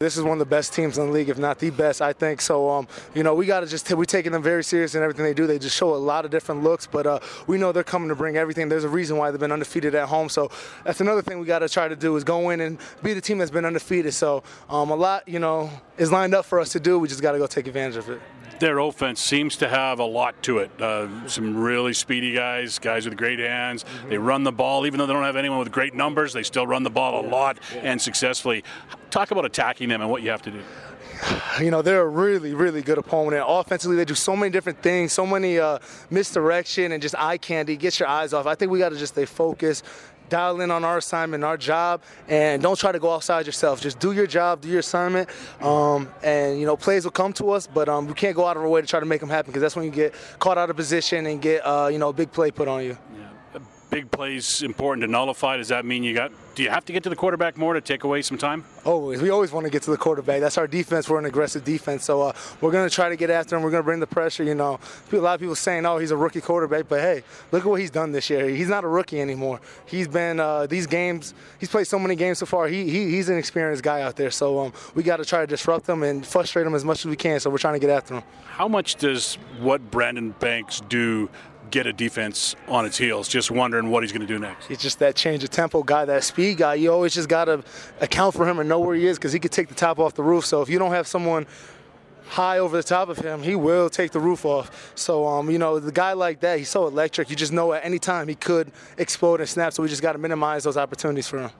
This is one of the best teams in the league, if not the best, I think. So, um, you know, we got to just, we're taking them very serious in everything they do. They just show a lot of different looks, but uh, we know they're coming to bring everything. There's a reason why they've been undefeated at home. So that's another thing we got to try to do is go in and be the team that's been undefeated. So um, a lot, you know, is lined up for us to do. We just got to go take advantage of it their offense seems to have a lot to it. Uh, some really speedy guys, guys with great hands. Mm-hmm. They run the ball, even though they don't have anyone with great numbers. They still run the ball a lot and successfully. Talk about attacking them and what you have to do. You know, they're a really, really good opponent. Offensively, they do so many different things, so many uh, misdirection and just eye candy. Get your eyes off. I think we got to just stay focused, dial in on our assignment, our job, and don't try to go outside yourself. Just do your job, do your assignment, um, and you know plays will come to us. But um, we can't go out of our way to try to make them happen because that's when you get caught out of position and get uh, you know a big play put on you. Yeah big plays important to nullify? Does that mean you got? Do you have to get to the quarterback more to take away some time? Always. We always want to get to the quarterback. That's our defense. We're an aggressive defense, so uh, we're going to try to get after him. We're going to bring the pressure. You know, a lot of people saying, "Oh, he's a rookie quarterback," but hey, look at what he's done this year. He's not a rookie anymore. He's been uh, these games. He's played so many games so far. He, he he's an experienced guy out there. So um, we got to try to disrupt him and frustrate him as much as we can. So we're trying to get after him. How much does what Brandon Banks do get a defense on its heels. Just wondering what he's going to do next. He's just that change of tempo guy, that speed guy. You always just got to account for him and know where he is because he could take the top off the roof. So if you don't have someone high over the top of him, he will take the roof off. So, um, you know, the guy like that, he's so electric. You just know at any time he could explode and snap. So we just got to minimize those opportunities for him.